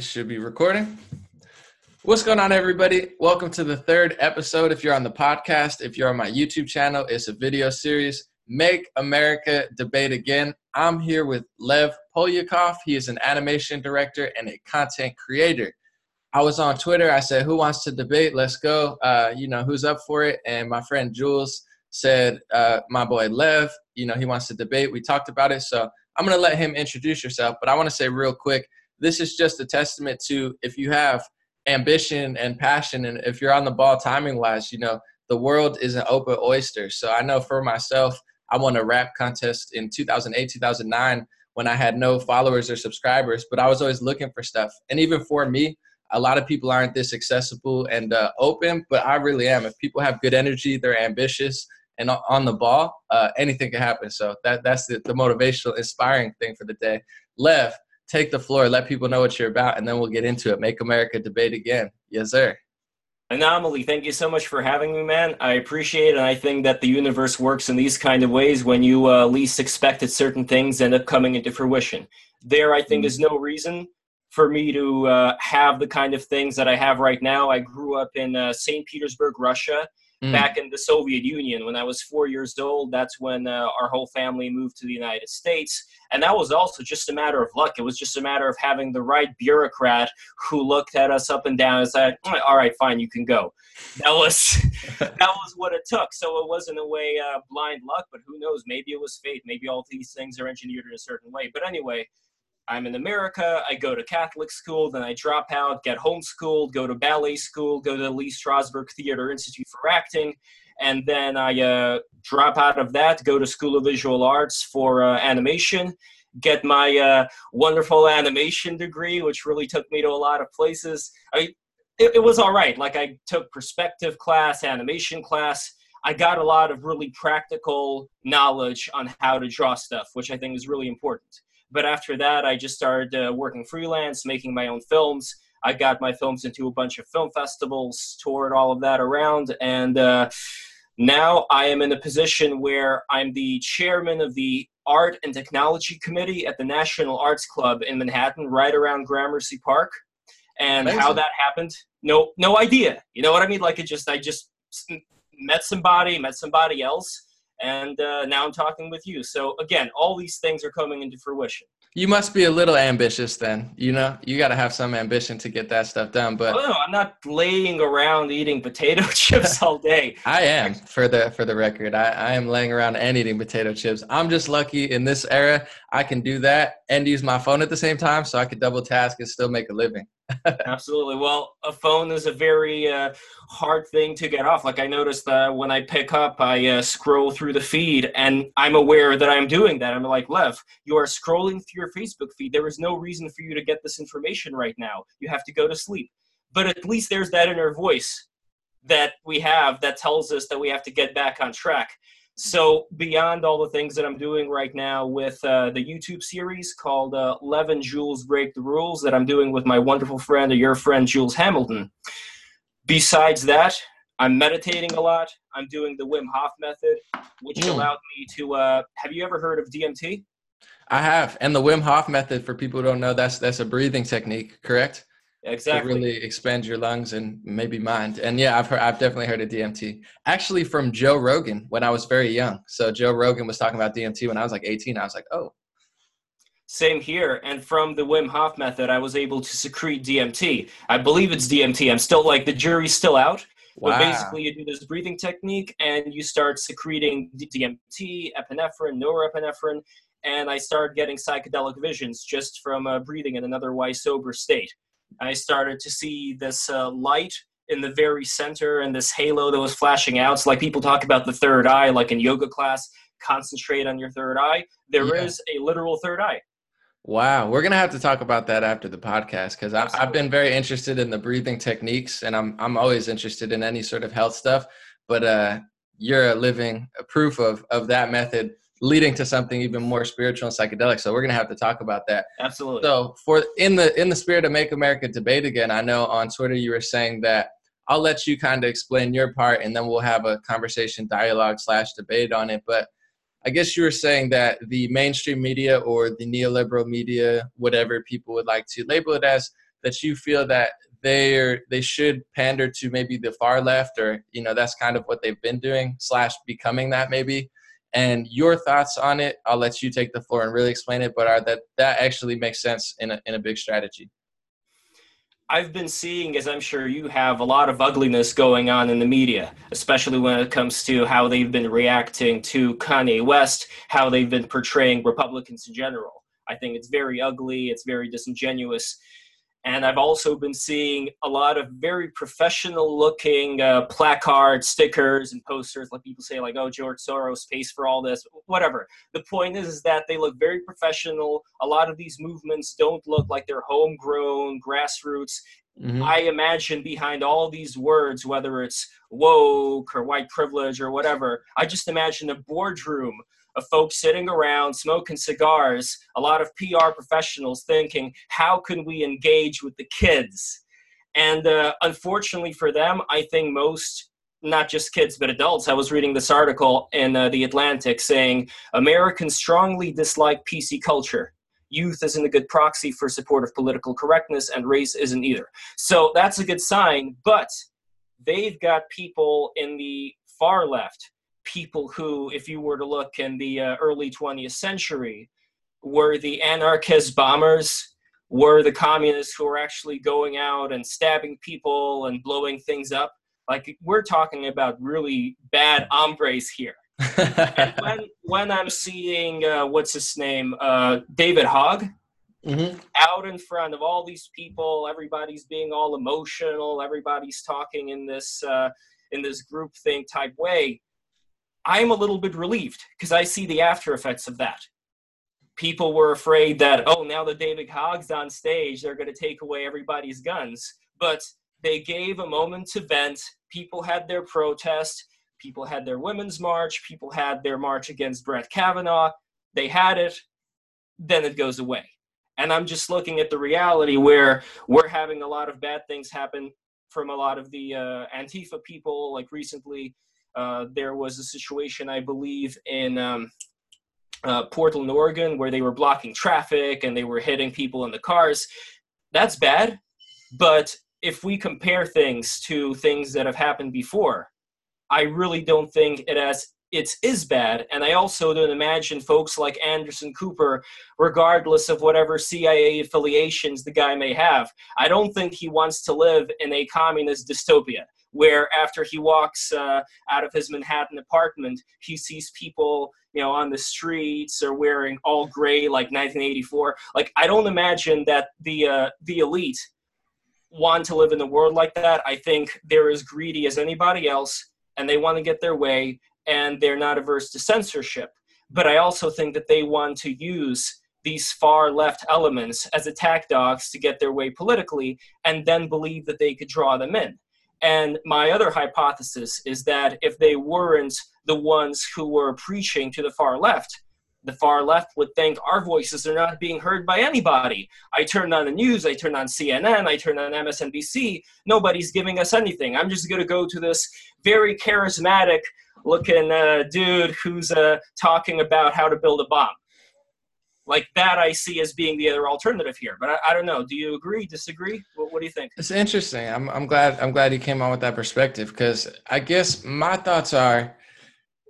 It should be recording. What's going on, everybody? Welcome to the third episode. If you're on the podcast, if you're on my YouTube channel, it's a video series. Make America Debate Again. I'm here with Lev Polyakov. He is an animation director and a content creator. I was on Twitter. I said, Who wants to debate? Let's go. Uh, you know, who's up for it? And my friend Jules said, uh, My boy Lev, you know, he wants to debate. We talked about it. So I'm going to let him introduce yourself. But I want to say real quick this is just a testament to if you have ambition and passion and if you're on the ball timing wise you know the world is an open oyster. So i know for myself i won a rap contest in 2008 2009 when i had no followers or subscribers but i was always looking for stuff. And even for me a lot of people aren't this accessible and uh, open but i really am. If people have good energy they're ambitious and on the ball uh, anything can happen. So that, that's the, the motivational inspiring thing for the day. Lev take the floor, let people know what you're about, and then we'll get into it. Make America debate again. Yes, sir. Anomaly, thank you so much for having me, man. I appreciate it, and I think that the universe works in these kind of ways when you uh, least expected certain things end up coming into fruition. There, I think, mm. is no reason for me to uh, have the kind of things that I have right now. I grew up in uh, St. Petersburg, Russia, mm. back in the Soviet Union. When I was four years old, that's when uh, our whole family moved to the United States. And that was also just a matter of luck. It was just a matter of having the right bureaucrat who looked at us up and down and said, all right, fine, you can go. That was, that was what it took. So it wasn't a way uh, blind luck, but who knows? Maybe it was fate. Maybe all these things are engineered in a certain way. But anyway, I'm in America, I go to Catholic school, then I drop out, get homeschooled, go to ballet school, go to the Lee Strasberg Theater Institute for Acting, and then I uh, drop out of that, go to School of Visual Arts for uh, animation, get my uh, wonderful animation degree, which really took me to a lot of places. I, it, it was all right. Like I took perspective class, animation class. I got a lot of really practical knowledge on how to draw stuff, which I think is really important. But after that, I just started uh, working freelance, making my own films. I got my films into a bunch of film festivals, toured all of that around, and uh, now I am in a position where I'm the chairman of the Art and Technology Committee at the National Arts Club in Manhattan, right around Gramercy Park. And Amazing. how that happened, no, no idea. You know what I mean? Like it just, I just met somebody, met somebody else, and uh, now I'm talking with you. So again, all these things are coming into fruition. You must be a little ambitious then. You know, you got to have some ambition to get that stuff done. But oh, no, I'm not laying around eating potato chips all day. I am, for the for the record. I, I am laying around and eating potato chips. I'm just lucky in this era. I can do that and use my phone at the same time, so I could double task and still make a living. Absolutely. Well, a phone is a very uh, hard thing to get off. Like I noticed that when I pick up, I uh, scroll through the feed, and I'm aware that I'm doing that. I'm like, Lev, you are scrolling through your Facebook feed. There is no reason for you to get this information right now. You have to go to sleep. But at least there's that inner voice that we have that tells us that we have to get back on track. So beyond all the things that I'm doing right now with uh, the YouTube series called uh, Lev Jules Break the Rules that I'm doing with my wonderful friend or your friend Jules Hamilton. Besides that, I'm meditating a lot. I'm doing the Wim Hof method, which mm. allowed me to. Uh, have you ever heard of DMT? I have, and the Wim Hof method. For people who don't know, that's that's a breathing technique, correct? Exactly. Really expand your lungs and maybe mind. And yeah, I've heard, I've definitely heard of DMT. Actually, from Joe Rogan when I was very young. So Joe Rogan was talking about DMT when I was like 18. I was like, oh. Same here. And from the Wim Hof method, I was able to secrete DMT. I believe it's DMT. I'm still like the jury's still out. Wow. But basically, you do this breathing technique and you start secreting DMT, epinephrine, norepinephrine, and I started getting psychedelic visions just from uh, breathing in an otherwise sober state. I started to see this uh, light in the very center and this halo that was flashing out. So, like people talk about the third eye, like in yoga class, concentrate on your third eye. There yeah. is a literal third eye. Wow, we're gonna have to talk about that after the podcast because I've been very interested in the breathing techniques, and I'm I'm always interested in any sort of health stuff. But uh, you're a living proof of of that method leading to something even more spiritual and psychedelic. So we're gonna have to talk about that. Absolutely. So for in the in the spirit of Make America Debate again, I know on Twitter you were saying that I'll let you kind of explain your part, and then we'll have a conversation, dialogue slash debate on it. But I guess you were saying that the mainstream media or the neoliberal media, whatever people would like to label it as, that you feel that they're they should pander to maybe the far left or you know that's kind of what they've been doing slash becoming that maybe and your thoughts on it i'll let you take the floor and really explain it but are that that actually makes sense in a, in a big strategy I've been seeing, as I'm sure you have, a lot of ugliness going on in the media, especially when it comes to how they've been reacting to Kanye West, how they've been portraying Republicans in general. I think it's very ugly, it's very disingenuous. And I've also been seeing a lot of very professional looking uh, placards, stickers, and posters. Like people say, like, oh, George Soros pays for all this, whatever. The point is, is that they look very professional. A lot of these movements don't look like they're homegrown, grassroots. Mm-hmm. I imagine behind all these words, whether it's woke or white privilege or whatever, I just imagine a boardroom of folks sitting around smoking cigars, a lot of PR professionals thinking, how can we engage with the kids? And uh, unfortunately for them, I think most, not just kids, but adults. I was reading this article in uh, The Atlantic saying Americans strongly dislike PC culture. Youth isn't a good proxy for support of political correctness, and race isn't either. So that's a good sign, but they've got people in the far left people who, if you were to look in the uh, early 20th century, were the anarchist bombers, were the communists who were actually going out and stabbing people and blowing things up. Like we're talking about really bad hombres here. and when, when I'm seeing uh, what's his name, uh, David Hogg, mm-hmm. out in front of all these people, everybody's being all emotional, everybody's talking in this uh, in this group thing type way. I'm a little bit relieved because I see the after effects of that. People were afraid that, oh, now that David Hogg's on stage, they're going to take away everybody's guns. But they gave a moment to vent. People had their protest. People had their women's march. People had their march against Brett Kavanaugh. They had it. Then it goes away. And I'm just looking at the reality where we're having a lot of bad things happen from a lot of the uh, Antifa people. Like recently, uh, there was a situation, I believe, in um, uh, Portland, Oregon, where they were blocking traffic and they were hitting people in the cars. That's bad. But if we compare things to things that have happened before, I really don't think it has it is is bad. And I also don't imagine folks like Anderson Cooper, regardless of whatever CIA affiliations the guy may have, I don't think he wants to live in a communist dystopia where after he walks uh, out of his Manhattan apartment, he sees people, you know, on the streets or wearing all gray like 1984. Like, I don't imagine that the uh, the elite want to live in a world like that. I think they're as greedy as anybody else, and they want to get their way, and they're not averse to censorship. But I also think that they want to use these far left elements as attack dogs to get their way politically and then believe that they could draw them in. And my other hypothesis is that if they weren't the ones who were preaching to the far left, the far left would think our voices are not being heard by anybody. I turned on the news, I turned on CNN, I turned on MSNBC. Nobody's giving us anything. I'm just going to go to this very charismatic looking uh, dude who's uh, talking about how to build a bomb like that I see as being the other alternative here. But I, I don't know. Do you agree? Disagree? What, what, do you think? It's interesting. I'm I'm glad I'm glad you came on with that perspective because I guess my thoughts are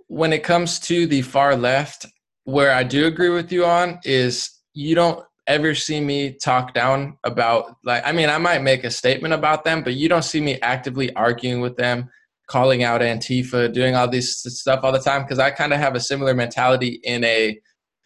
when it comes to the far left, where I do agree with you on is you don't ever see me talk down about like I mean I might make a statement about them, but you don't see me actively arguing with them, calling out Antifa, doing all this stuff all the time because I kind of have a similar mentality in a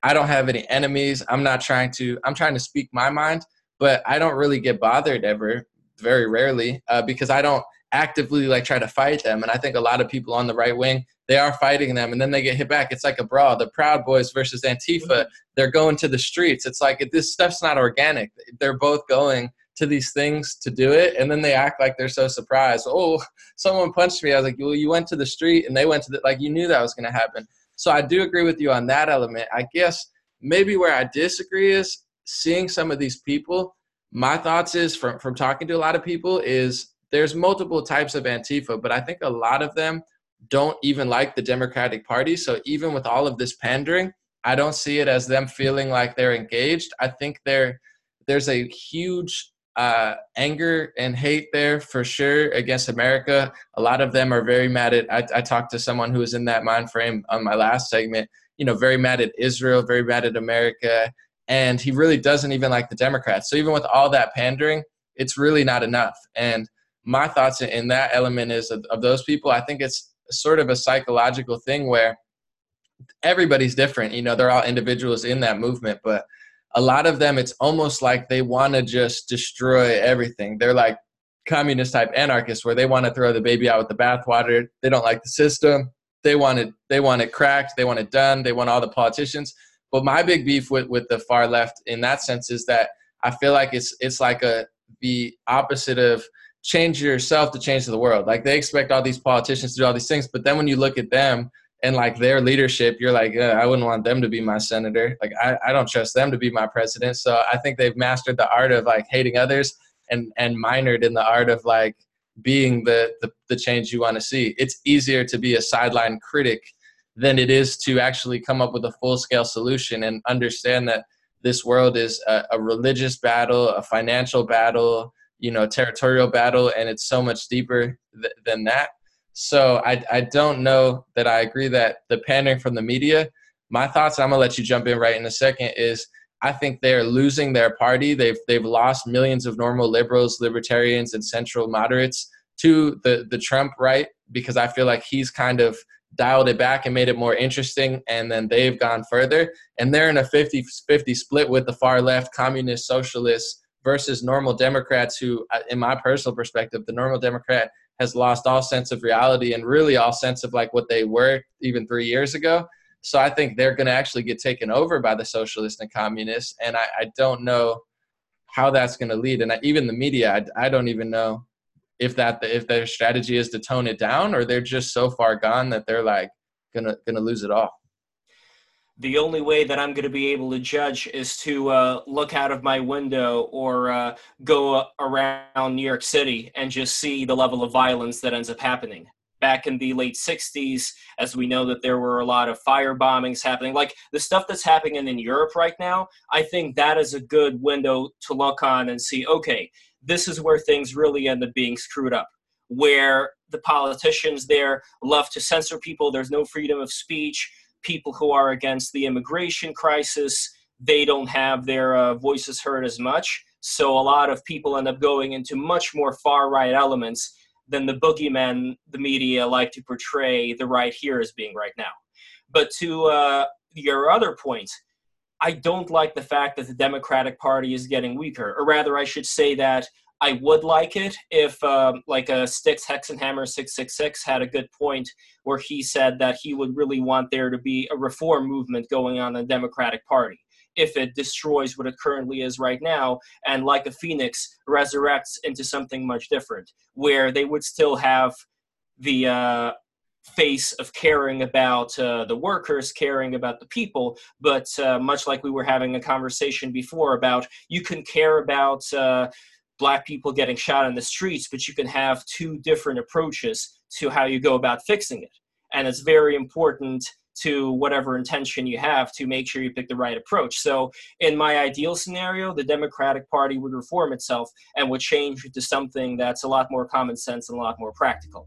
I don't have any enemies. I'm not trying to. I'm trying to speak my mind, but I don't really get bothered ever, very rarely, uh, because I don't actively like try to fight them. And I think a lot of people on the right wing they are fighting them, and then they get hit back. It's like a brawl. The Proud Boys versus Antifa. They're going to the streets. It's like this stuff's not organic. They're both going to these things to do it and then they act like they're so surprised oh someone punched me i was like well you went to the street and they went to the like you knew that was going to happen so I do agree with you on that element. I guess maybe where I disagree is seeing some of these people. My thoughts is from from talking to a lot of people is there's multiple types of Antifa, but I think a lot of them don't even like the Democratic Party. So even with all of this pandering, I don't see it as them feeling like they're engaged. I think they're there's a huge uh, anger and hate there for sure against America. A lot of them are very mad at. I, I talked to someone who was in that mind frame on my last segment. You know, very mad at Israel, very mad at America, and he really doesn't even like the Democrats. So even with all that pandering, it's really not enough. And my thoughts in that element is of, of those people. I think it's sort of a psychological thing where everybody's different. You know, they're all individuals in that movement, but a lot of them, it's almost like they want to just destroy everything. They're like communist type anarchists where they want to throw the baby out with the bathwater. They don't like the system. They want it. They want it cracked. They want it done. They want all the politicians. But my big beef with with the far left in that sense is that I feel like it's it's like a the opposite of change yourself to change the world. Like they expect all these politicians to do all these things, but then when you look at them and like their leadership, you're like, I wouldn't want them to be my senator. Like I, I don't trust them to be my president. So I think they've mastered the art of like hating others and and minored in the art of like being the the, the change you want to see. It's easier to be a sideline critic than it is to actually come up with a full scale solution and understand that this world is a, a religious battle, a financial battle, you know, territorial battle, and it's so much deeper th- than that so I, I don't know that I agree that the pandering from the media, my thoughts, I'm gonna let you jump in right in a second, is I think they're losing their party. They've they've lost millions of normal liberals, libertarians, and central moderates to the the Trump right because I feel like he's kind of dialed it back and made it more interesting and then they've gone further and they're in a 50-50 split with the far left communist socialists versus normal democrats who uh, in my personal perspective the normal democrat has lost all sense of reality and really all sense of like what they were even three years ago. So I think they're going to actually get taken over by the socialists and communists, and I, I don't know how that's going to lead. And I, even the media, I, I don't even know if that if their strategy is to tone it down or they're just so far gone that they're like gonna gonna lose it all the only way that I'm going to be able to judge is to uh, look out of my window or uh, go around New York City and just see the level of violence that ends up happening. Back in the late 60s, as we know that there were a lot of fire bombings happening, like the stuff that's happening in Europe right now, I think that is a good window to look on and see okay, this is where things really end up being screwed up. Where the politicians there love to censor people, there's no freedom of speech people who are against the immigration crisis, they don't have their uh, voices heard as much. So a lot of people end up going into much more far right elements than the boogeyman the media like to portray the right here as being right now. But to uh, your other point, I don't like the fact that the Democratic Party is getting weaker, or rather, I should say that I would like it if, um, like a Styx Hexenhammer 666 had a good point where he said that he would really want there to be a reform movement going on in the Democratic Party. If it destroys what it currently is right now and, like a phoenix, resurrects into something much different, where they would still have the uh, face of caring about uh, the workers, caring about the people, but uh, much like we were having a conversation before about you can care about uh, black people getting shot in the streets, but you can have two different approaches to how you go about fixing it. And it's very important to whatever intention you have to make sure you pick the right approach. So, in my ideal scenario, the Democratic Party would reform itself and would change to something that's a lot more common sense and a lot more practical.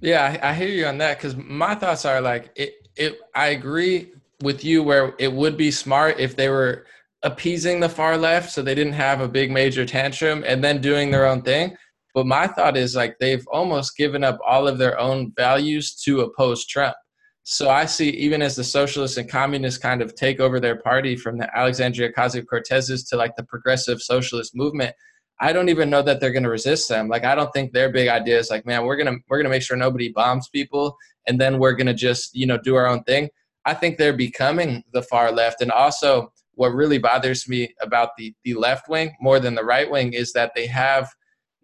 Yeah, I, I hear you on that because my thoughts are like it. It I agree with you where it would be smart if they were appeasing the far left so they didn't have a big major tantrum and then doing their own thing. But my thought is like they've almost given up all of their own values to oppose Trump. So I see even as the socialists and communists kind of take over their party from the Alexandria Ocasio Cortezes to like the progressive socialist movement, I don't even know that they're going to resist them. Like I don't think their big idea is like, man, we're gonna we're gonna make sure nobody bombs people, and then we're gonna just you know do our own thing. I think they're becoming the far left, and also what really bothers me about the, the left wing more than the right wing is that they have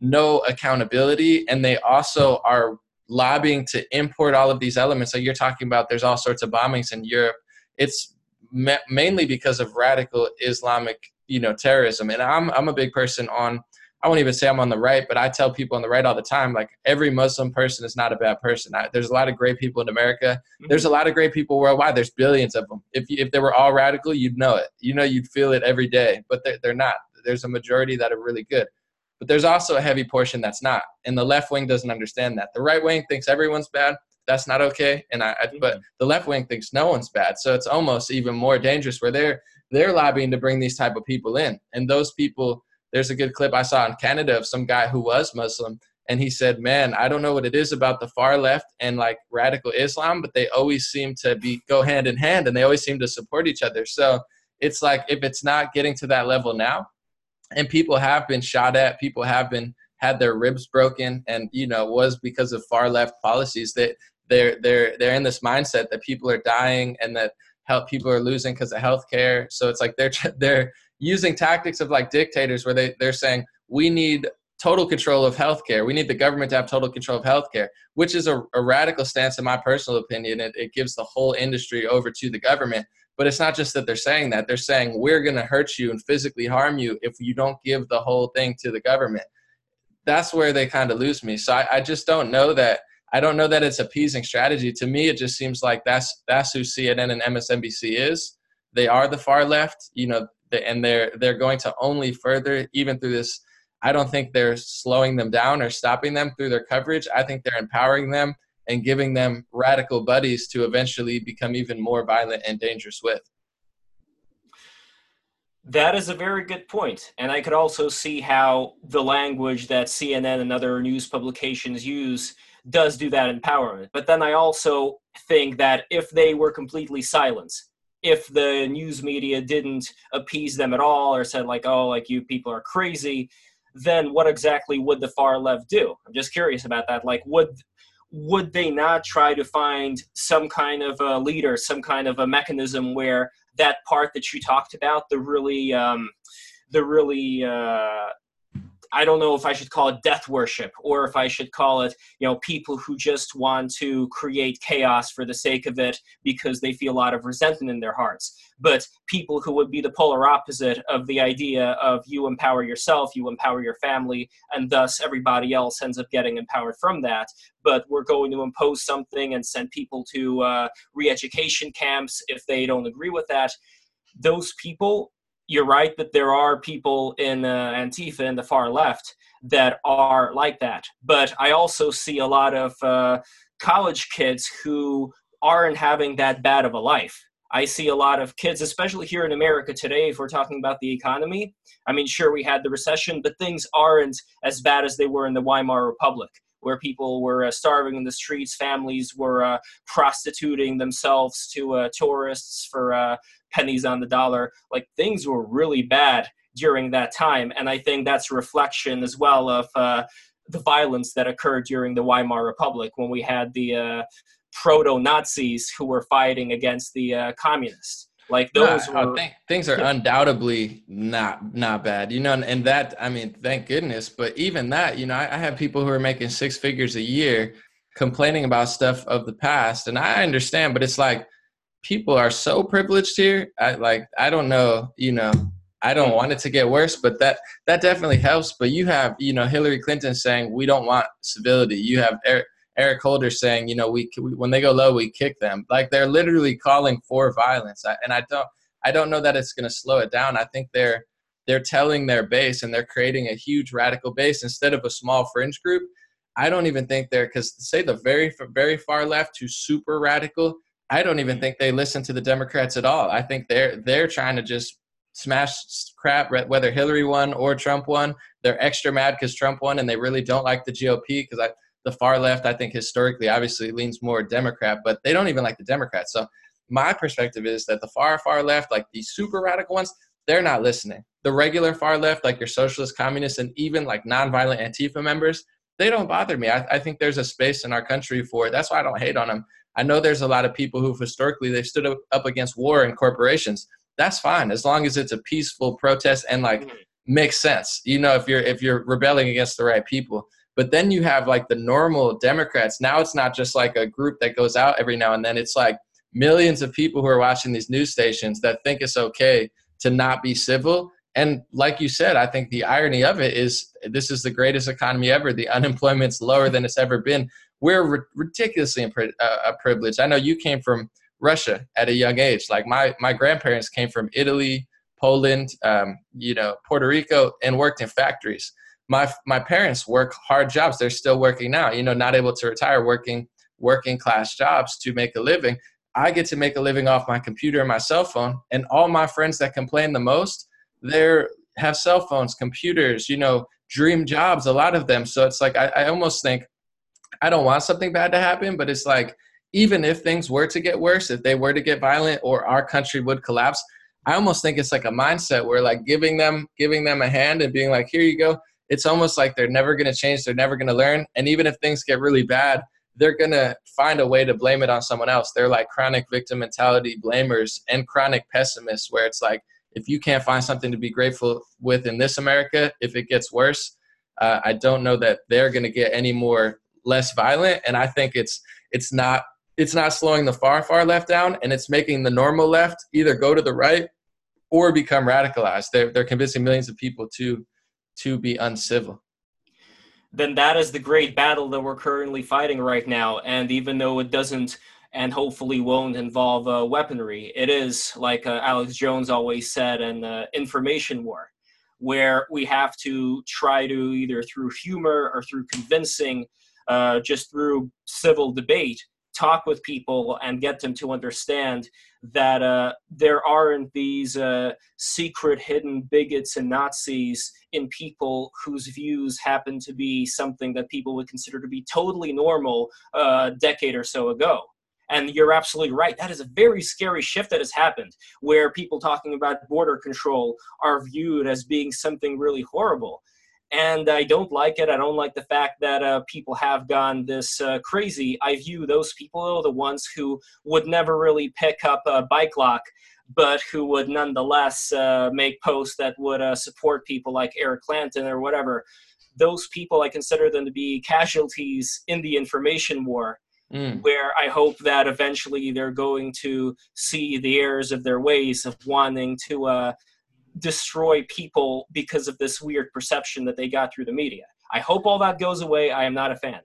no accountability and they also are lobbying to import all of these elements. So you're talking about there's all sorts of bombings in Europe. It's ma- mainly because of radical Islamic, you know, terrorism. And I'm I'm a big person on I won't even say I'm on the right, but I tell people on the right all the time, like every Muslim person is not a bad person. I, there's a lot of great people in America. Mm-hmm. There's a lot of great people worldwide. There's billions of them. If if they were all radical, you'd know it. You know, you'd feel it every day. But they're, they're not. there's a majority that are really good. But there's also a heavy portion that's not. And the left wing doesn't understand that. The right wing thinks everyone's bad. That's not okay. And I, I but mm-hmm. the left wing thinks no one's bad. So it's almost even more dangerous where they're they're lobbying to bring these type of people in. And those people, there's a good clip I saw in Canada of some guy who was Muslim and he said, "Man, I don't know what it is about the far left and like radical Islam, but they always seem to be go hand in hand, and they always seem to support each other." So it's like if it's not getting to that level now, and people have been shot at, people have been had their ribs broken, and you know was because of far left policies that they're they're they're in this mindset that people are dying and that help people are losing because of healthcare. So it's like they're they're using tactics of like dictators where they they're saying we need total control of healthcare. We need the government to have total control of healthcare, which is a, a radical stance, in my personal opinion. It, it gives the whole industry over to the government. But it's not just that they're saying that; they're saying we're going to hurt you and physically harm you if you don't give the whole thing to the government. That's where they kind of lose me. So I, I just don't know that. I don't know that it's appeasing strategy. To me, it just seems like that's that's who CNN and MSNBC is. They are the far left, you know, and they're they're going to only further even through this I don't think they're slowing them down or stopping them through their coverage. I think they're empowering them and giving them radical buddies to eventually become even more violent and dangerous with. That is a very good. And I could also see how the language that CNN and other news publications use does do that empowerment. But then I also think that if they were completely silent, if the news media didn't appease them at all or said like, oh, like you people are crazy, then what exactly would the far left do? I'm just curious about that. Like, would would they not try to find some kind of a leader, some kind of a mechanism where that part that you talked about, the really, um, the really uh, I don't know if I should call it death worship or if I should call it, you know, people who just want to create chaos for the sake of it because they feel a lot of resentment in their hearts. But people who would be the polar opposite of the idea of you empower yourself, you empower your family, and thus everybody else ends up getting empowered from that. But we're going to impose something and send people to uh, re education camps if they don't agree with that. Those people you're right that there are people in uh, Antifa in the far left that are like that. But I also see a lot of uh, college kids who aren't having that bad of a life. I see a lot of kids, especially here in America today, if we're talking about the economy. I mean, sure, we had the recession, but things aren't as bad as they were in the Weimar Republic, where people were uh, starving in the streets, families were uh, prostituting themselves to uh, tourists for uh, pennies on the dollar. Like things were really bad during that time, and I think that's a reflection as well of uh, the violence that occurred during the Weimar Republic when we had the uh, proto Nazis who were fighting against the communists. Like those no, were, things are undoubtedly not not bad, you know, and, and, that I mean, thank goodness. But even that, you know, I, I have people who are making six figures a year complaining about stuff of the past, and I understand, but it's like people are so privileged here. I like I don't know, you know, I don't want it to get worse, but that that definitely helps. But you have, you know, Hillary Clinton saying we don't want civility. You have Eric, Holder saying, you know, we, we, when they go low, we kick them. Like they're literally calling for violence, and I don't I don't know that it's going to slow it down. I think they're they're telling their base and they're creating a huge radical base instead of a small fringe group. I don't even think they're because say the very very far left to super radical I don't even think they listen to the Democrats at all. I think they're they're trying to just smash crap whether Hillary won or Trump won. They're extra mad because Trump won, and they really don't like the GOP because the far left, I think historically, obviously leans more Democrat, but they don't even like the Democrats. So my perspective is that the far far left, like the super radical ones, they're not listening. The regular far left, like your socialist, communists, and even like nonviolent Antifa members, they don't bother me. I, I think there's a space in our country for it. That's why I don't hate on them I know there's a lot of people who've historically they've stood up against war and corporations. That's fine as long as it's a peaceful protest and like mm-hmm. makes sense. You know, if you're if you're rebelling against the right people. But then you have like the normal Democrats. Now it's not just like a group that goes out every now and then. It's like millions of people who are watching these news stations that think it's okay to not be civil. And like you said, I think the irony of it is this is the greatest economy ever. The unemployment's lower than it's ever been we're ridiculously impri- uh, privileged. I know you came from Russia at a young age. Like my my grandparents came from Italy, Poland, um, you know, Puerto Rico, and worked in factories. My my parents work hard jobs. They're still working now. You know, not able to retire, working working class jobs to make a living. I get to make a living off my computer and my cell phone. And all my friends that complain the most, they have cell phones, computers, you know, dream jobs, a lot of them. So it's like I, I almost think I don't want something bad to happen, but it's like even if things were to get worse, if they were to get violent or our country would collapse, I almost think it's like a mindset where like giving them giving them a hand and being like, here you go. It's almost like they're never gonna change, they're never gonna learn. And even if things get really bad, they're gonna find a way to blame it on someone else. They're like chronic victim mentality blamers and chronic pessimists where it's like if you can't find something to be grateful with in this America, if it gets worse, uh, I don't know that they're going to get any more less violent. And I think it's it's not it's not slowing the far far left down, and it's making the normal left either go to the right or become radicalized. They're they're convincing millions of people to to be uncivil. Then that is the great battle that we're currently fighting right now. And even though it doesn't and hopefully won't involve uh, weaponry. It is, like uh, Alex Jones always said, an uh, information war, where we have to try to either through humor or through convincing, uh, just through civil debate, talk with people and get them to understand that uh, there aren't these uh, secret hidden bigots and Nazis in people whose views happen to be something that people would consider to be totally normal a decade or so ago. And you're absolutely right. That is a very scary shift that has happened where people talking about border control are viewed as being something really horrible. And I don't like it. I don't like the fact that uh, people have gone this uh, crazy. I view those people, the ones who would never really pick up a bike lock, but who would nonetheless uh, make posts that would uh, support people like Eric Clanton or whatever. Those people, I consider them to be casualties in the information war Mm. Where I hope that eventually they're going to see the errors of their ways of wanting to uh, destroy people because of this weird perception that they got through the media. I hope all that goes away. I am not a fan.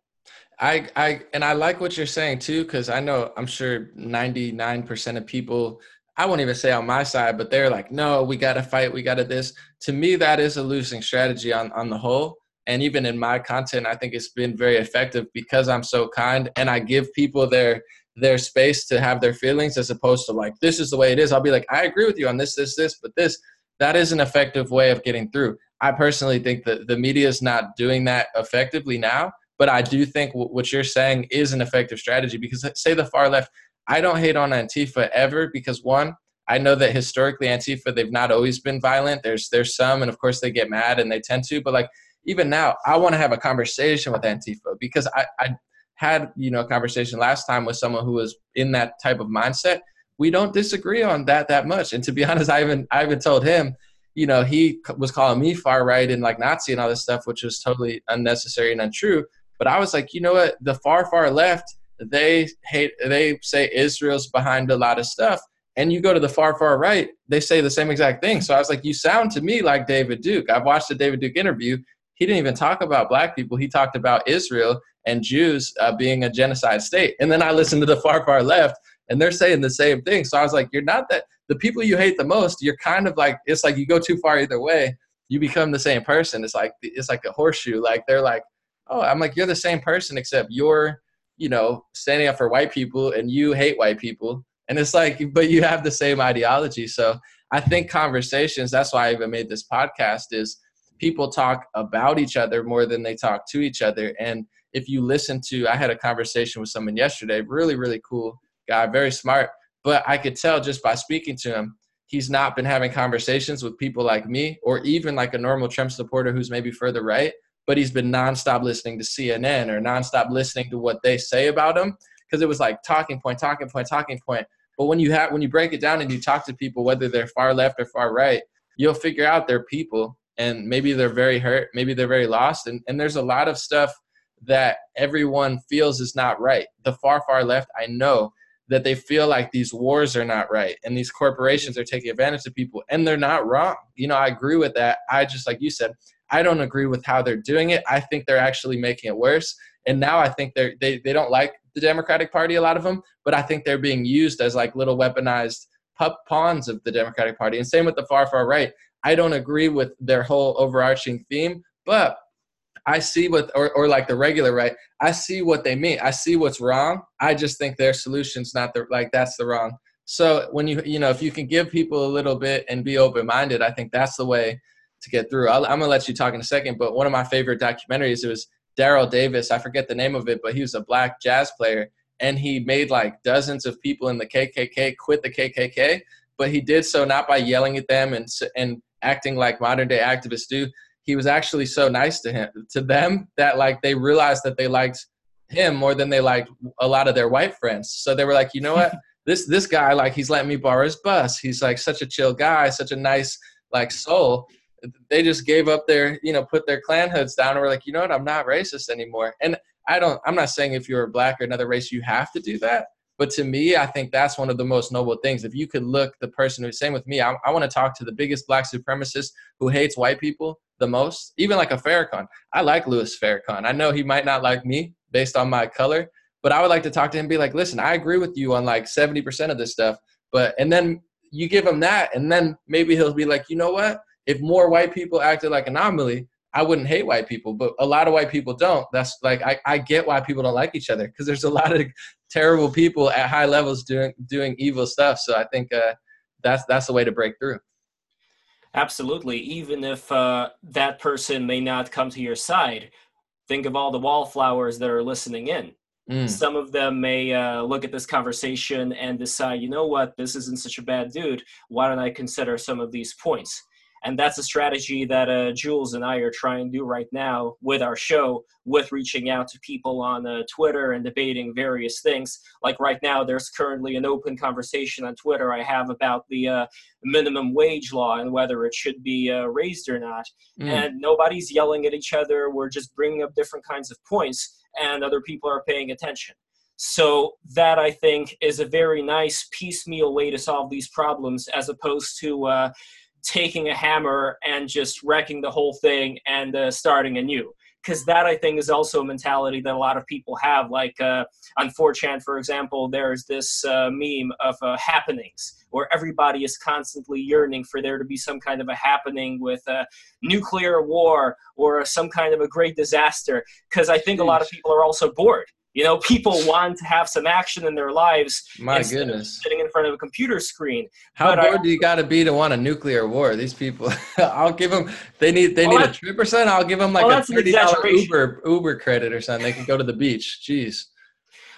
I, I and I like what you're saying too, because I know I'm sure 99% of people, I won't even say on my side, but they're like, no, we got to fight, we got to this. To me, that is a losing strategy on on the whole. And even in my content i think it's been very effective because i'm so kind and i give people their their space to have their feelings as opposed to like this is the way it is. I'll be like i agree with you on this this this but this that is an effective way of getting through. I personally think that the media is not doing that effectively now but i do think what you're saying is an effective strategy because say the far left i don't hate on antifa ever because one I know that historically Antifa they've not always been violent. There's there's some, and of course they get mad and they tend to. But like even now, I want to have a conversation with Antifa because I, I had you know a conversation last time with someone who was in that type of mindset. We don't disagree on that that much. And to be honest, I even I even told him, you know, he was calling me far right and like Nazi and all this stuff, which was totally unnecessary and untrue. But I was like, you know what, the far far left, they hate they say Israel's behind a lot of stuff. And you go to the far, far right, they say the same exact thing. So I was like, you sound to me like David Duke. I've watched the David Duke interview he didn't even talk about black people. He talked about Israel and Jews uh, being a genocide state. And then I listened to the far, far left, and they're saying the same thing. So I was like, you're not that, the people you hate the most, you're kind of like, it's like you go too far either way, you become the same person. It's like, it's like a horseshoe. Like they're like, oh, I'm like, you're the same person, except you're, you know, standing up for white people and you hate white people. And it's like, but you have the same ideology. So I think conversations, that's why I even made this podcast is people talk about each other more than they talk to each other. And if you listen to, I had a conversation with someone yesterday, really, really cool guy, very smart. But I could tell just by speaking to him, he's not been having conversations with people like me or even like a normal Trump supporter who's maybe further right, but he's been nonstop listening to CNN or nonstop listening to what they say about him because it was like talking point, talking point, talking point. But when you have when you break it down and you talk to people, whether they're far left or far right, you'll figure out they're people and maybe they're very hurt, maybe they're very lost. And, and there's a lot of stuff that everyone feels is not right. The far, far left, I know that they feel like these wars are not right and these corporations are taking advantage of people and they're not wrong. You know, I agree with that. I just, like you said, I don't agree with how they're doing it. I think they're actually making it worse. And now I think they're, they, they don't like the Democratic Party, a lot of them, but I think they're being used as like little weaponized pup pawns of the Democratic Party. And same with the far, far right. I don't agree with their whole overarching theme, but I see what, or, or like the regular right, I see what they mean. I see what's wrong. I just think their solution's not the, like, that's the wrong. So when you, you know, if you can give people a little bit and be open minded, I think that's the way to get through. i am to let you talk in a second, but one of my favorite documentaries, it was Daryl Davis. I forget the name of it, but he was a black jazz player and he made like dozens of people in the KKK quit the KKK. But he did so not by yelling at them and and acting like modern day activists do. He was actually so nice to him to them that like they realized that they liked him more than they liked a lot of their white friends. So they were like, you know what, this this guy like he's letting me borrow his bus. He's like such a chill guy, such a nice like soul. They just gave up their you know put their Klan hoods down and were like, you know what, I'm not racist anymore. And I don't. I'm not saying if you're black or another race you have to do that. But to me, I think that's one of the most noble things. If you could look the person who's same with me, I, I want to talk to the biggest black supremacist who hates white people the most, even like a Farrakhan. I like Louis Farrakhan. I know he might not like me based on my color, but I would like to talk to him and be like, listen, I agree with you on like 70% of this stuff. But, and then you give him that, and then maybe he'll be like, you know what? If more white people acted like anomaly, I wouldn't hate white people, but a lot of white people don't. That's like I, I get why people don't like each other because there's a lot of terrible people at high levels doing doing evil stuff. So I think uh, that's that's the way to break through. Absolutely. Even if uh, that person may not come to your side, think of all the wallflowers that are listening in. Mm. Some of them may uh, look at this conversation and decide, you know what, this isn't such a bad dude. Why don't I consider some of these points? And that's a strategy that uh, Jules and I are trying to do right now with our show, with reaching out to people on uh, Twitter and debating various things. Like right now, there's currently an open conversation on Twitter I have about the uh, minimum wage law and whether it should be uh, raised or not. Mm. And nobody's yelling at each other. We're just bringing up different kinds of points, and other people are paying attention. So that I think is a very nice piecemeal way to solve these problems, as opposed to uh, taking a hammer and just wrecking the whole thing and uh, starting anew because that I think is also a mentality that a lot of people have. Like uh, on 4chan, for example, there's this uh, meme of uh, happenings where everybody is constantly yearning for there to be some kind of a happening with a nuclear war or some kind of a great disaster. Because I think a lot of people are also bored. You know, people want to have some action in their lives. My goodness. sitting in front of a computer screen. How but bored I, do you got to be to want a nuclear war? These people, I'll give them. They need. They well, need a trip or something. I'll give them like well, a thirty dollar Uber Uber credit or something. They can go to the beach. Jeez.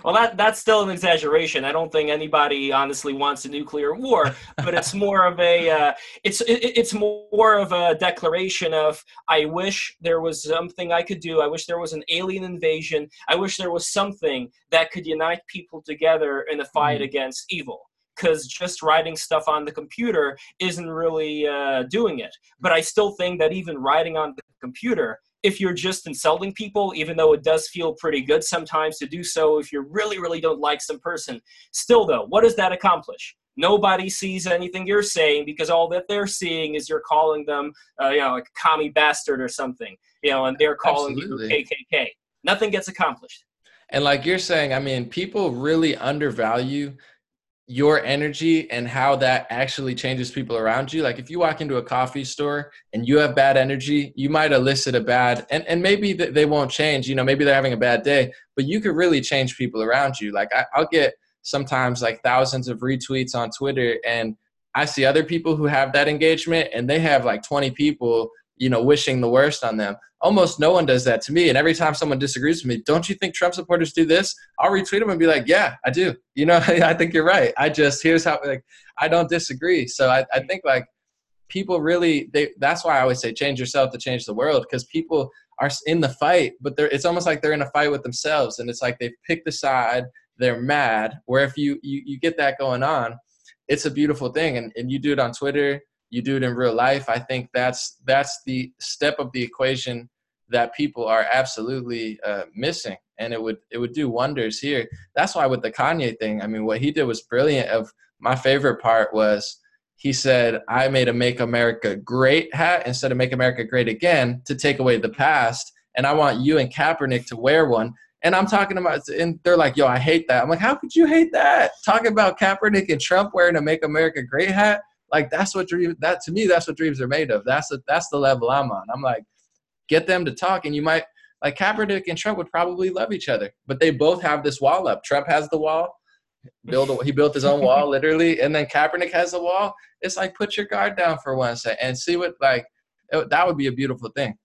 Well, that that's still an exaggeration. I don't think anybody honestly wants a nuclear war, but it's more of a uh, it's it, it's more of a declaration of I wish there was something I could do. I wish there was an alien invasion. I wish there was something that could unite people together in a fight mm. against evil because just writing stuff on the computer isn't really uh, doing it. But I still think that even writing on the computer if you're just insulting people, even though it does feel pretty good sometimes to do so if you really, really don't like some person. Still, though, what does that accomplish? Nobody sees anything you're saying because all that they're seeing is you're calling them, uh, you know, like a commie bastard or something, you know, and they're calling Absolutely. you KKK. Nothing gets accomplished. And like you're saying, I mean, people really undervalue your energy and how that actually changes people around you. Like if you walk into a coffee store and you have bad energy, you might elicit a bad, and, and maybe they won't change, you know, maybe they're having a bad day, but you could really change people around you. Like I, I'll get sometimes like thousands of retweets on Twitter and I see other people who have that engagement and they have like 20 people you know, wishing the worst on them. Almost no one does that to me. And every time someone disagrees with me, don't you think Trump supporters do this? I'll retweet them and be like, yeah, I do. You know, I think you're right. I just, here's how, like, I don't disagree. So I, I think like people really, they, that's why I always say change yourself to change the world because people are in the fight, but they're, it's almost like they're in a fight with themselves. And it's like they've picked a side, they're mad. Where if you, you, you get that going on, it's a beautiful thing. And, and you do it on Twitter, you do it in real life i think that's that's the step of the equation that people are absolutely uh, missing and it would it would do wonders here that's why with the kanye thing i mean what he did was brilliant of my favorite part was he said i made a make america great hat instead of make america great again to take away the past and i want you and kaepernick to wear one And I'm talking about, and they're like, yo, I hate that. I'm like, how could you hate that? Talking about Kaepernick and Trump wearing a Make America Great hat. Like that's what dreams, that to me, that's what dreams are made of. That's the, that's the level I'm on. I'm like, get them to talk and you might, like Kaepernick and Trump would probably love each other, but they both have this wall up. Trump has the wall, build a, he built his own wall literally, and then Kaepernick has a wall. It's like put your guard down for one second and see what like it, that would be a beautiful thing.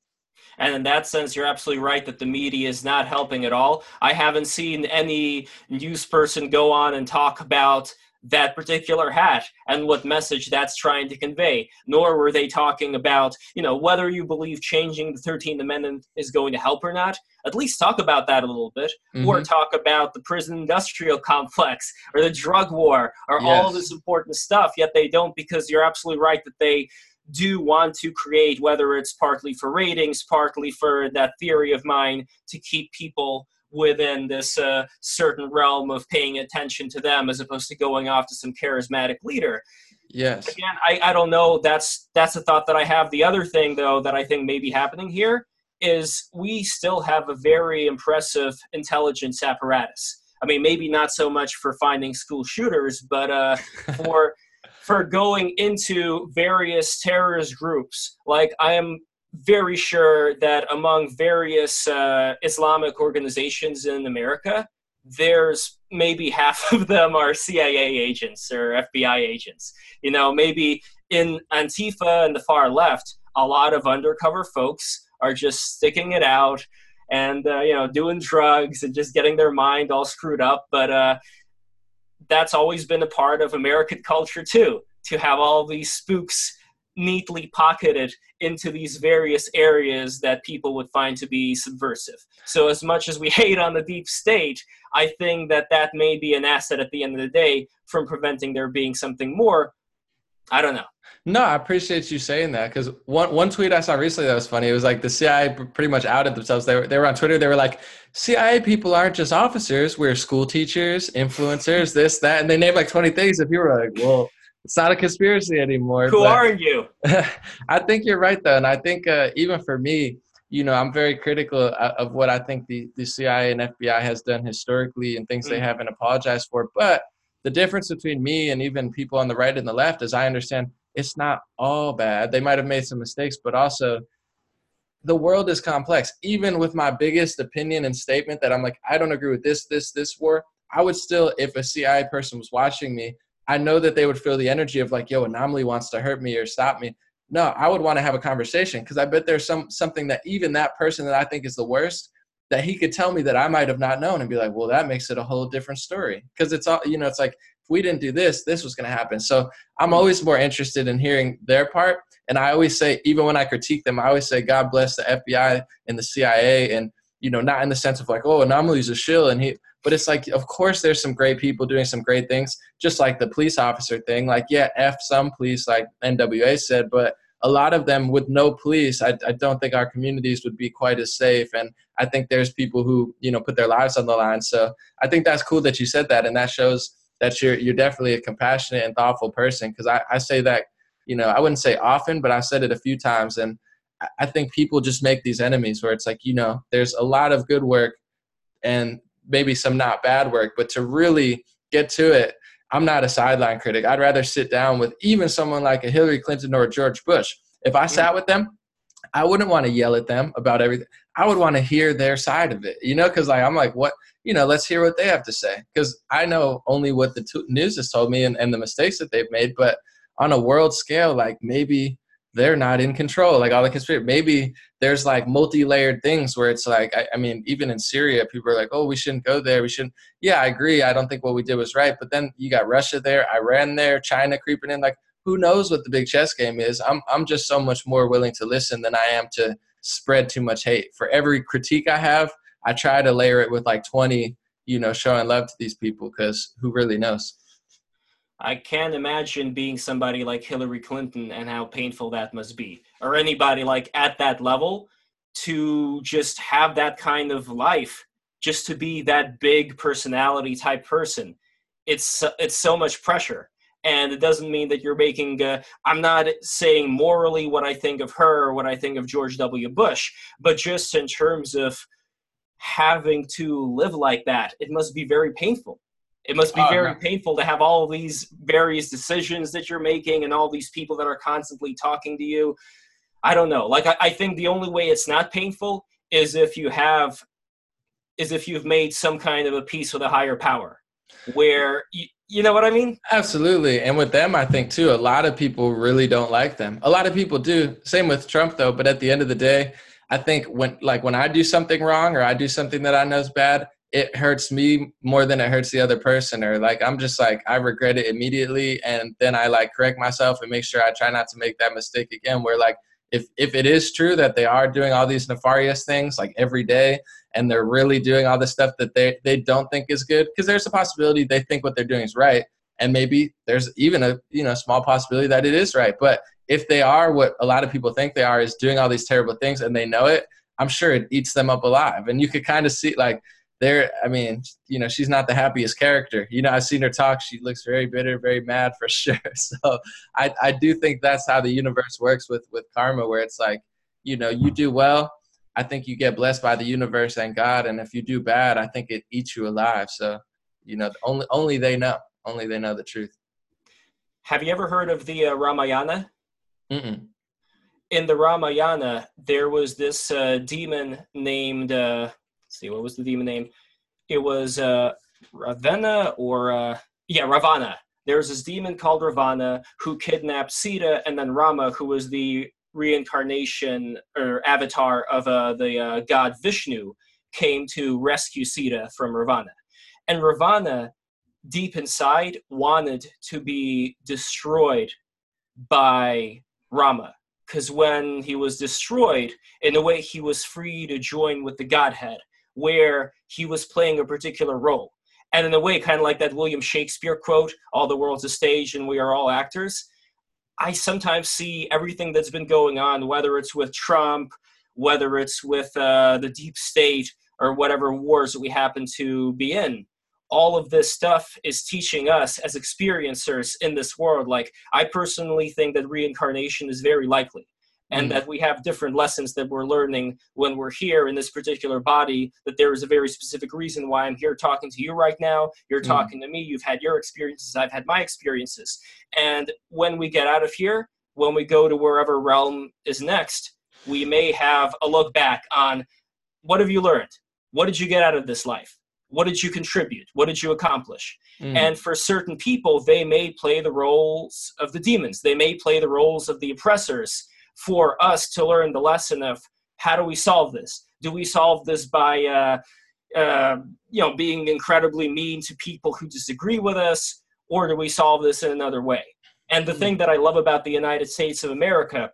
And in that sense, you're absolutely right that the media is not helping at all. I haven't seen any news person go on and talk about that particular hat and what message that's trying to convey nor were they talking about you know whether you believe changing the 13th amendment is going to help or not at least talk about that a little bit mm-hmm. or talk about the prison industrial complex or the drug war or yes. all this important stuff yet they don't because you're absolutely right that they do want to create whether it's partly for ratings partly for that theory of mine to keep people within this uh, certain realm of paying attention to them as opposed to going off to some charismatic leader. Yes. Again, I, I don't know. That's that's a thought that I have. The other thing though that I think may be happening here is we still have a very impressive intelligence apparatus. I mean, maybe not so much for finding school shooters, but uh, for for going into various terrorist groups. Like I am very sure that among various uh, Islamic organizations in America, there's maybe half of them are CIA agents or FBI agents. You know, maybe in Antifa and the far left, a lot of undercover folks are just sticking it out and uh, you know doing drugs and just getting their mind all screwed up. But uh, that's always been a part of American culture too, to have all these spooks neatly pocketed into these various areas that people would find to be subversive. So, as much as we hate on the deep state, I think that that may be an asset at the end of the day from preventing there being something more. I don't know. No, I appreciate you saying that because one one tweet I saw recently that was funny. It was like the CIA pretty much outed themselves. They were they were on Twitter. They were like, CIA people aren't just officers. We're school teachers, influencers, this that, and they named like twenty things. And people were like, well it's not a conspiracy anymore. Who are you? I think you're right though, and I think uh, even for me, you know, I'm very critical of what I think the, the CIA and FBI has done historically and things mm. they haven't apologized for. But the difference between me and even people on the right and the left is I understand it's not all bad. They might have made some mistakes, but also the world is complex. Even with my biggest opinion and statement that I'm like, I don't agree with this, this, this war, I would still, if a CIA person was watching me, I know that they would feel the energy of like, yo, anomaly wants to hurt me or stop me. No, I would want to have a conversation because I bet there's some something that even that person that I think is the worst that he could tell me that I might have not known and be like, well, that makes it a whole different story. Because it's all, you know, it's like if we didn't do this, this was going to happen. So I'm mm. always more interested in hearing their part. And I always say, even when I critique them, I always say, God bless the FBI and the CIA. And, you know, not in the sense of like, oh, Anomaly's a shill. And he, but it's like, of course, there's some great people doing some great things, just like the police officer thing. Like, yeah, F some police, like NWA said, but a lot of them with no police, I, I don't think our communities would be quite as safe. And I think there's people who, you know, put their lives on the line. So I think that's cool that you said that. And that shows that you're, you're definitely a compassionate and thoughtful person. Cause I, I say that, you know, I wouldn't say often, but I've said it a few times. And I think people just make these enemies where it's like, you know, there's a lot of good work and maybe some not bad work, but to really get to it, I'm not a sideline critic. I'd rather sit down with even someone like a Hillary Clinton or a George Bush. If I sat mm. with them, I wouldn't want to yell at them about everything. I would want to hear their side of it, you know, because like I'm like, what, you know, let's hear what they have to say. Because I know only what the t- news has told me and, and the mistakes that they've made, but on a world scale, like maybe they're not in control. Like all the conspiracy, maybe there's like multi-layered things where it's like, I, I, mean, even in Syria, people are like, oh, we shouldn't go there. We shouldn't. Yeah, I agree. I don't think what we did was right. But then you got Russia there, Iran there, China creeping in. Like, who knows what the big chess game is? I'm, I'm just so much more willing to listen than I am to spread too much hate. For every critique I have, I try to layer it with like 20, you know, showing love to these people because who really knows? I can't imagine being somebody like Hillary Clinton and how painful that must be, or anybody like at that level to just have that kind of life, just to be that big personality type person. It's it's so much pressure, and it doesn't mean that you're making. Uh, I'm not saying morally what I think of her or what I think of George W. Bush, but just in terms of having to live like that. It must be very painful. It must be Oh, very no. painful to have all these various decisions that you're making and all these people that are constantly talking to you. I don't know. Like I, I think the only way it's not painful is if you have is if you've made some kind of a peace with a higher power where you, you know what I mean? Absolutely. And with them, I think too, a lot of people really don't like them. A lot of people do. Same with Trump though. But at the end of the day, I think when like when I do something wrong or I do something that I know is bad, it hurts me more than it hurts the other person. Or like I'm just like I regret it immediately and then I like correct myself and make sure I try not to make that mistake again. Where like if if it is true that they are doing all these nefarious things like every day and they're really doing all the stuff that they they don't think is good, because there's a possibility they think what they're doing is right and maybe there's even a you know small possibility that it is right but if they are what a lot of people think they are is doing all these terrible things and they know it i'm sure it eats them up alive and you could kind of see like there i mean you know she's not the happiest character you know i've seen her talk she looks very bitter very mad for sure so i i do think that's how the universe works with with karma where it's like you know you do well i think you get blessed by the universe and god and if you do bad i think it eats you alive so you know only only they know only they know the truth Have you ever heard of the uh, Ramayana? Mm-mm. in the Ramayana, there was this uh, demon named. Uh, see, what was the demon name? It was uh, Ravana or uh, yeah, Ravana. There was this demon called Ravana who kidnapped Sita, and then Rama, who was the reincarnation or avatar of uh, the uh, god Vishnu, came to rescue Sita from Ravana. And Ravana, deep inside, wanted to be destroyed by Rama because when he was destroyed, in a way, he was free to join with the Godhead, where he was playing a particular role. And in a way, kind of like that William Shakespeare quote, all the world's a stage and we are all actors. I sometimes see everything that's been going on, whether it's with Trump, whether it's with uh, the deep state, or whatever wars that we happen to be in. All of this stuff is teaching us as experiencers in this world. Like, I personally think that reincarnation is very likely and Mm. that we have different lessons that we're learning when we're here in this particular body that there is a very specific reason why i'm here talking to you right now. You're Mm. talking to me. You've had your experiences. I've had my experiences. And when we get out of here when we go to wherever realm is next we may have a look back on what have you learned? What did you get out of this life? What did you contribute? What did you accomplish? Mm. and for certain people, they may play the roles of the demons. They may play the roles of the oppressors for us to learn the lesson of how do we solve this? Do we solve this by, uh, uh, you know, being incredibly mean to people who disagree with us, or do we solve this in another way? And the thing that I love about the United States of America,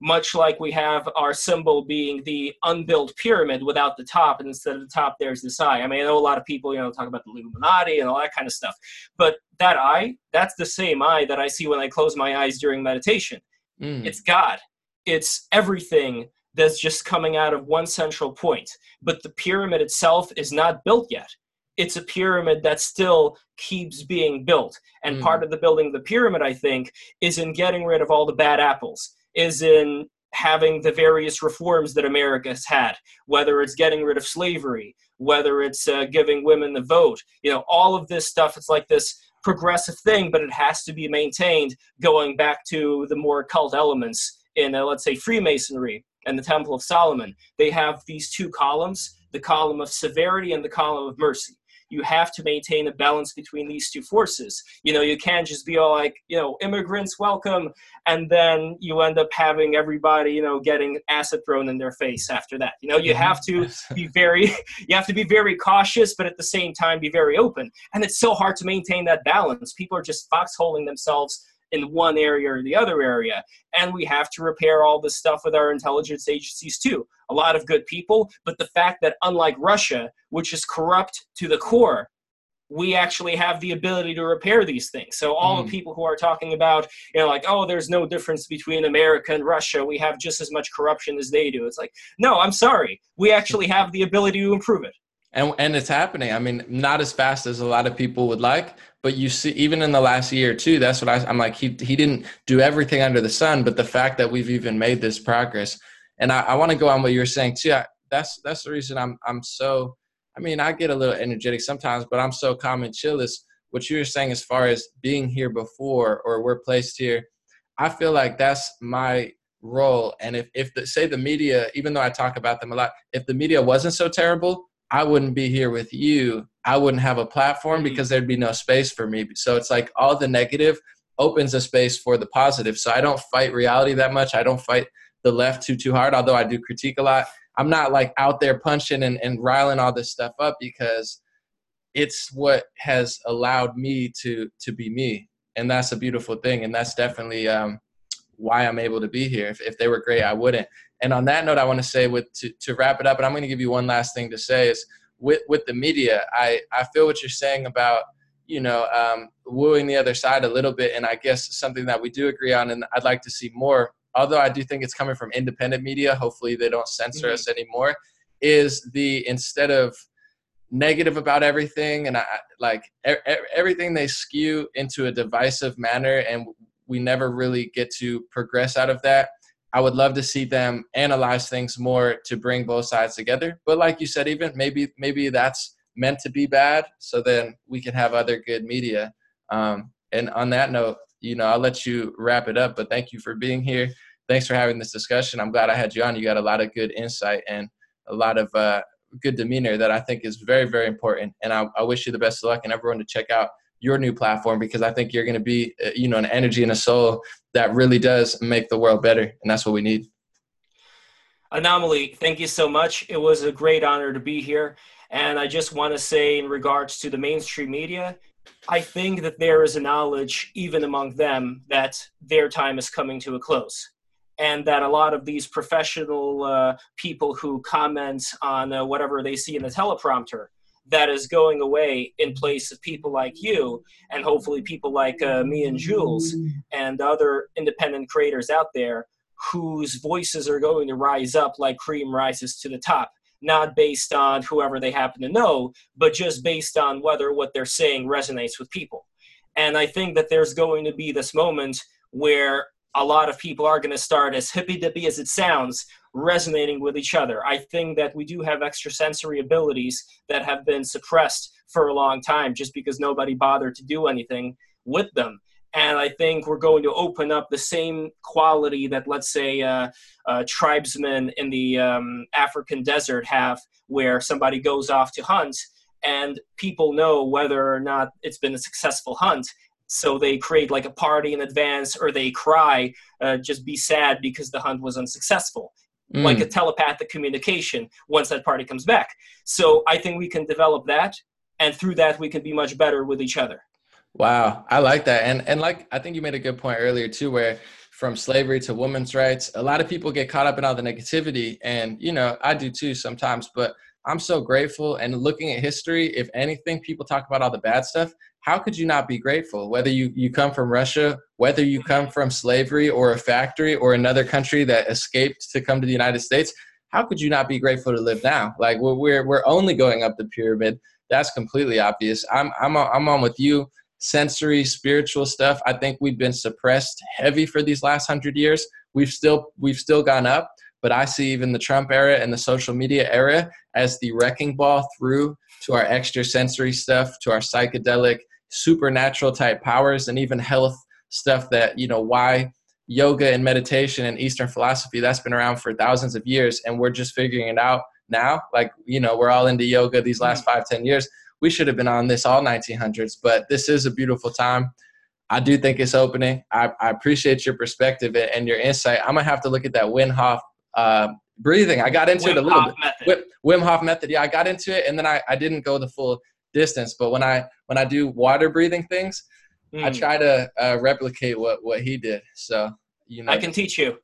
much like we have our symbol being the unbuilt pyramid without the top, and instead of the top, there's this eye. I mean, I know a lot of people, you know, talk about the Illuminati and all that kind of stuff, but that eye, that's the same eye that I see when I close my eyes during meditation. Mm. It's God. It's everything that's just coming out of one central point. But the pyramid itself is not built yet. It's a pyramid that still keeps being built. And Mm. part of the building of the pyramid, I think, is in getting rid of all the bad apples, is in having the various reforms that America has had, whether it's getting rid of slavery, whether it's uh, giving women the vote, you know, all of this stuff. It's like this progressive thing, but it has to be maintained going back to the more occult elements in, uh, let's say, Freemasonry and the Temple of Solomon. They have these two columns the column of severity and the column of mercy. You have to maintain a balance between these two forces. You know, you can't just be all like, you know, immigrants welcome, and then you end up having everybody, you know, getting acid thrown in their face after that. You know, you have to be very you have to be very cautious but at the same time be very open and it's so hard to maintain that balance people are just foxholing themselves in one area or the other area and we have to repair all this stuff with our intelligence agencies too a lot of good people but the fact that unlike russia which is corrupt to the core we actually have the ability to repair these things so all Mm. the people who are talking about you know like oh there's no difference between america and russia we have just as much corruption as they do it's like no, I'm sorry. We actually have the ability to improve it. And and it's happening. I mean, not as fast as a lot of people would like, but you see, even in the last year two, that's what I, I'm like. He he didn't do everything under the sun, but the fact that we've even made this progress, and I, I want to go on what you were saying too. I, that's that's the reason I'm I'm so. I mean, I get a little energetic sometimes, but I'm so calm and chill. Is what you were saying as far as being here before or we're placed here. I feel like that's my role. And if if the, say the media, even though I talk about them a lot, if the media wasn't so terrible, I wouldn't be here with you. I wouldn't have a platform mm-hmm. because there'd be no space for me. So it's like all the negative opens a space for the positive. So I don't fight reality that much. I don't fight the left too too hard, although I do critique a lot. I'm not like out there punching and, and riling all this stuff up because it's what has allowed me to to be me. And that's a beautiful thing. And that's definitely um, why I'm able to be here. If, if they were great, I wouldn't. And on that note, I want to say with to, to wrap it up, and I'm going to give you one last thing to say is with with the media, I I feel what you're saying about you know um, wooing the other side a little bit, and I guess something that we do agree on, and I'd like to see more. Although I do think it's coming from independent media, hopefully they don't censor mm-hmm. us anymore. Is the instead of negative about everything and I, like everything they skew into a divisive manner and we never really get to progress out of that. I would love to see them analyze things more to bring both sides together. But like you said, even maybe maybe that's meant to be bad, so then we can have other good media. Um, and on that note, you know, I'll let you wrap it up. But thank you for being here. Thanks for having this discussion. I'm glad I had you on. You got a lot of good insight and a lot of uh, good demeanor that I think is very, very important. And I, I wish you the best of luck and everyone to check out your new platform because I think you're going to be, uh, you know, an energy and a soul that really does make the world better, and that's what we need. Anomaly, thank you so much. It was a great honor to be here, and I just want to say, in regards to the mainstream media, I think that there is a knowledge, even among them, that their time is coming to a close. And that a lot of these professional uh, people who comment on uh, whatever they see in the teleprompter that is going away in place of people like you and hopefully people like uh, me and Jules and other independent creators out there whose voices are going to rise up like cream rises to the top. Not based on whoever they happen to know but just based on whether what they're saying resonates with people. And i think that there's going to be this moment where a lot of people are going to start as hippy dippy as it sounds resonating with each other. I think that we do have extrasensory abilities that have been suppressed for a long time just because nobody bothered to do anything with them. And I think we're going to open up the same quality that, let's say, uh, uh, tribesmen in the um, African desert have, where somebody goes off to hunt and people know whether or not it's been a successful hunt so they create like a party in advance or they cry uh, just be sad because the hunt was unsuccessful mm. like a telepathic communication once that party comes back. So I think we can develop that, and through that we can be much better with each other. Wow, I like that, and and like I think you made a good point earlier too, where from slavery to women's rights, a lot of people get caught up in all the negativity, and you know I do too sometimes, but. I'm so grateful and looking at history, if anything, people talk about all the bad stuff how could you not be grateful whether you, you come from russia whether you come from slavery or a factory or another country that escaped to come to the united states how could you not be grateful to live now? Like we're, we're, only going up the pyramid. That's completely obvious. I'm, I'm, I'm on with you. Sensory spiritual stuff i think we've been suppressed heavy for these last hundred years. We've still we've still gone up but i see even the trump era and the social media era as the wrecking ball through to our extrasensory stuff to our psychedelic supernatural type powers and even health stuff that you know why yoga and meditation and eastern philosophy that's been around for thousands of years and we're just figuring it out now. Like you know we're all into yoga these last five ten years. We should have been on this all 1900s but this is a beautiful time. I do think it's opening. I, I appreciate your perspective and your insight. I'm gonna have to look at that wim hof uh, breathing. I got into wim it a little Hof bit. wim, wim hof method. Yeah i got into it and then I, I didn't go the full distance. But when I when I do water breathing things, mm. I try to uh, replicate what what he did. So you know, I can teach you.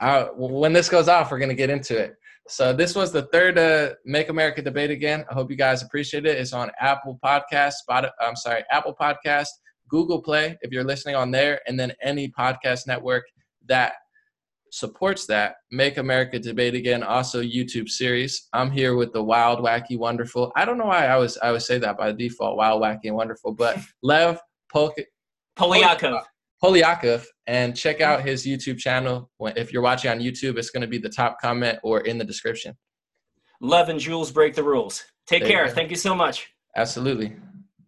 I, when this goes off, we're gonna get into it. So this was the third uh, Make America Debate Again. I hope you guys appreciate it. It's on Apple Podcast, Spot. I'm sorry, Apple Podcast, Google Play if you're listening on there, and then any podcast network that supports that. Make America Debate Again, also YouTube series. I'm here with the Wild, Wacky, Wonderful. I don't know why I was I would say that by default, Wild, Wacky, and Wonderful, but Lev Polyakov. Polyakov, and check out his YouTube channel. If you're watching on YouTube, it's going to be the top comment or in the description. Lev and Jules break the rules. Take There care. go. Thank you so much. Absolutely.